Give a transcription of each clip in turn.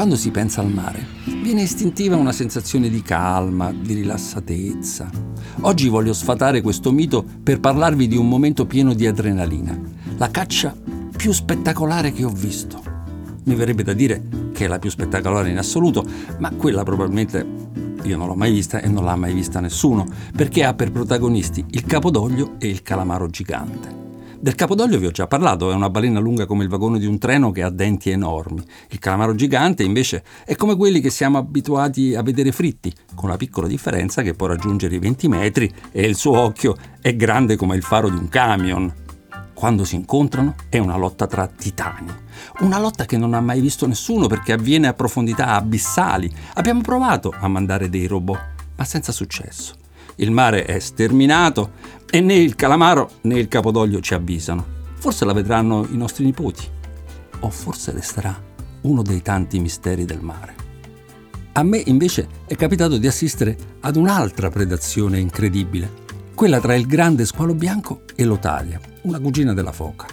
Quando si pensa al mare, viene istintiva una sensazione di calma, di rilassatezza. Oggi voglio sfatare questo mito per parlarvi di un momento pieno di adrenalina, la caccia più spettacolare che ho visto. Mi verrebbe da dire che è la più spettacolare in assoluto, ma quella probabilmente io non l'ho mai vista e non l'ha mai vista nessuno, perché ha per protagonisti il capodoglio e il calamaro gigante. Del capodoglio vi ho già parlato, è una balena lunga come il vagone di un treno che ha denti enormi. Il calamaro gigante invece è come quelli che siamo abituati a vedere fritti, con la piccola differenza che può raggiungere i 20 metri e il suo occhio è grande come il faro di un camion. Quando si incontrano è una lotta tra titani. Una lotta che non ha mai visto nessuno perché avviene a profondità abissali. Abbiamo provato a mandare dei robot, ma senza successo. Il mare è sterminato e né il calamaro né il capodoglio ci avvisano. Forse la vedranno i nostri nipoti. O forse resterà uno dei tanti misteri del mare. A me invece è capitato di assistere ad un'altra predazione incredibile, quella tra il grande squalo bianco e l'otaria, una cugina della foca.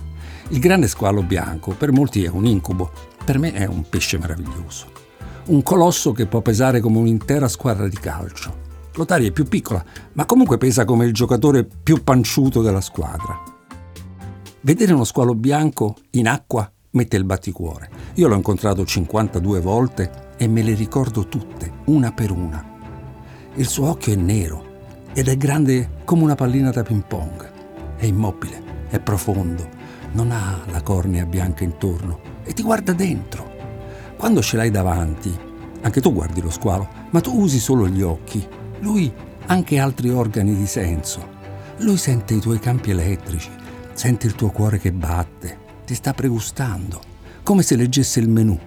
Il grande squalo bianco per molti è un incubo, per me è un pesce meraviglioso. Un colosso che può pesare come un'intera squadra di calcio. L'Otaria è più piccola, ma comunque pesa come il giocatore più panciuto della squadra. Vedere uno squalo bianco in acqua mette il batticuore. Io l'ho incontrato 52 volte e me le ricordo tutte, una per una. Il suo occhio è nero ed è grande come una pallina da ping pong. È immobile, è profondo, non ha la cornea bianca intorno e ti guarda dentro. Quando ce l'hai davanti, anche tu guardi lo squalo, ma tu usi solo gli occhi lui anche altri organi di senso. Lui sente i tuoi campi elettrici, sente il tuo cuore che batte, ti sta pregustando, come se leggesse il menù.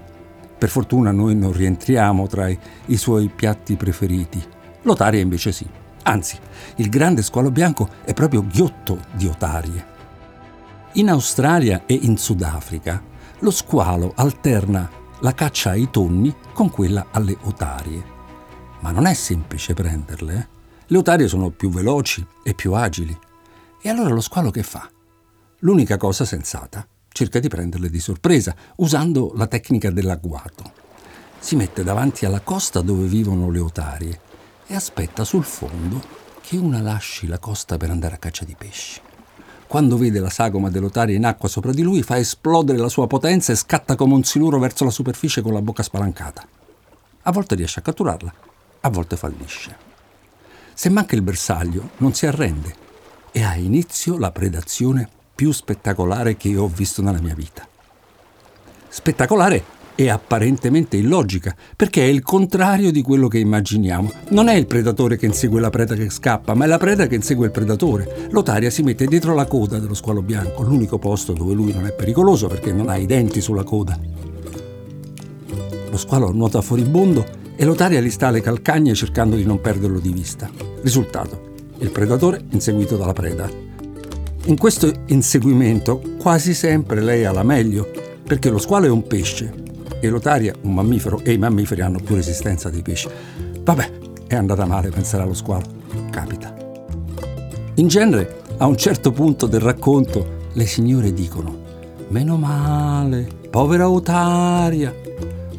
Per fortuna noi non rientriamo tra i, i suoi piatti preferiti. L'otaria invece sì. Anzi, il grande squalo bianco è proprio ghiotto di otarie. In Australia e in Sudafrica lo squalo alterna la caccia ai tonni con quella alle otarie ma non è semplice prenderle. Eh? Le otarie sono più veloci e più agili. E allora lo squalo che fa? L'unica cosa sensata, cerca di prenderle di sorpresa, usando la tecnica dell'agguato. Si mette davanti alla costa dove vivono le otarie e aspetta sul fondo che una lasci la costa per andare a caccia di pesci. Quando vede la sagoma dell'otaria in acqua sopra di lui, fa esplodere la sua potenza e scatta come un siluro verso la superficie con la bocca spalancata. A volte riesce a catturarla, a volte fallisce. Se manca il bersaglio, non si arrende e ha inizio la predazione più spettacolare che io ho visto nella mia vita. Spettacolare e apparentemente illogica, perché è il contrario di quello che immaginiamo. Non è il predatore che insegue la preda che scappa, ma è la preda che insegue il predatore. L'otaria si mette dietro la coda dello squalo bianco, l'unico posto dove lui non è pericoloso perché non ha i denti sulla coda. Lo squalo nuota furibondo e l'otaria gli sta alle calcagne cercando di non perderlo di vista. Risultato, il predatore inseguito dalla preda. In questo inseguimento quasi sempre lei ha la meglio, perché lo squalo è un pesce e l'otaria un mammifero e i mammiferi hanno più resistenza dei pesci. Vabbè, è andata male pensare allo squalo. Capita. In genere, a un certo punto del racconto, le signore dicono: Meno male, povera otaria,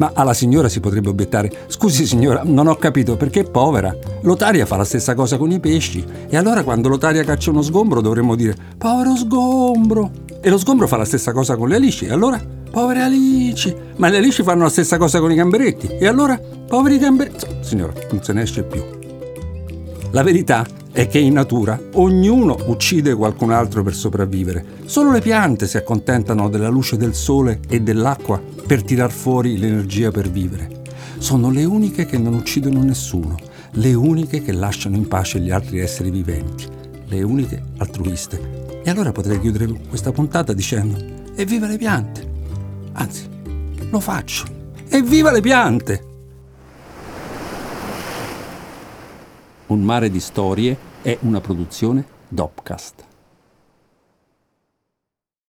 ma alla signora si potrebbe obiettare: Scusi signora, non ho capito perché è povera. L'otaria fa la stessa cosa con i pesci. E allora quando l'otaria caccia uno sgombro dovremmo dire: Povero sgombro. E lo sgombro fa la stessa cosa con le alici. E allora? Povere alici. Ma le alici fanno la stessa cosa con i gamberetti. E allora? Poveri gamberetti. Signora, non se ne esce più. La verità è che in natura ognuno uccide qualcun altro per sopravvivere. Solo le piante si accontentano della luce del sole e dell'acqua per tirar fuori l'energia per vivere. Sono le uniche che non uccidono nessuno, le uniche che lasciano in pace gli altri esseri viventi, le uniche altruiste. E allora potrei chiudere questa puntata dicendo evviva le piante! Anzi, lo faccio. Evviva le piante! Un mare di storie è una produzione Dopcast.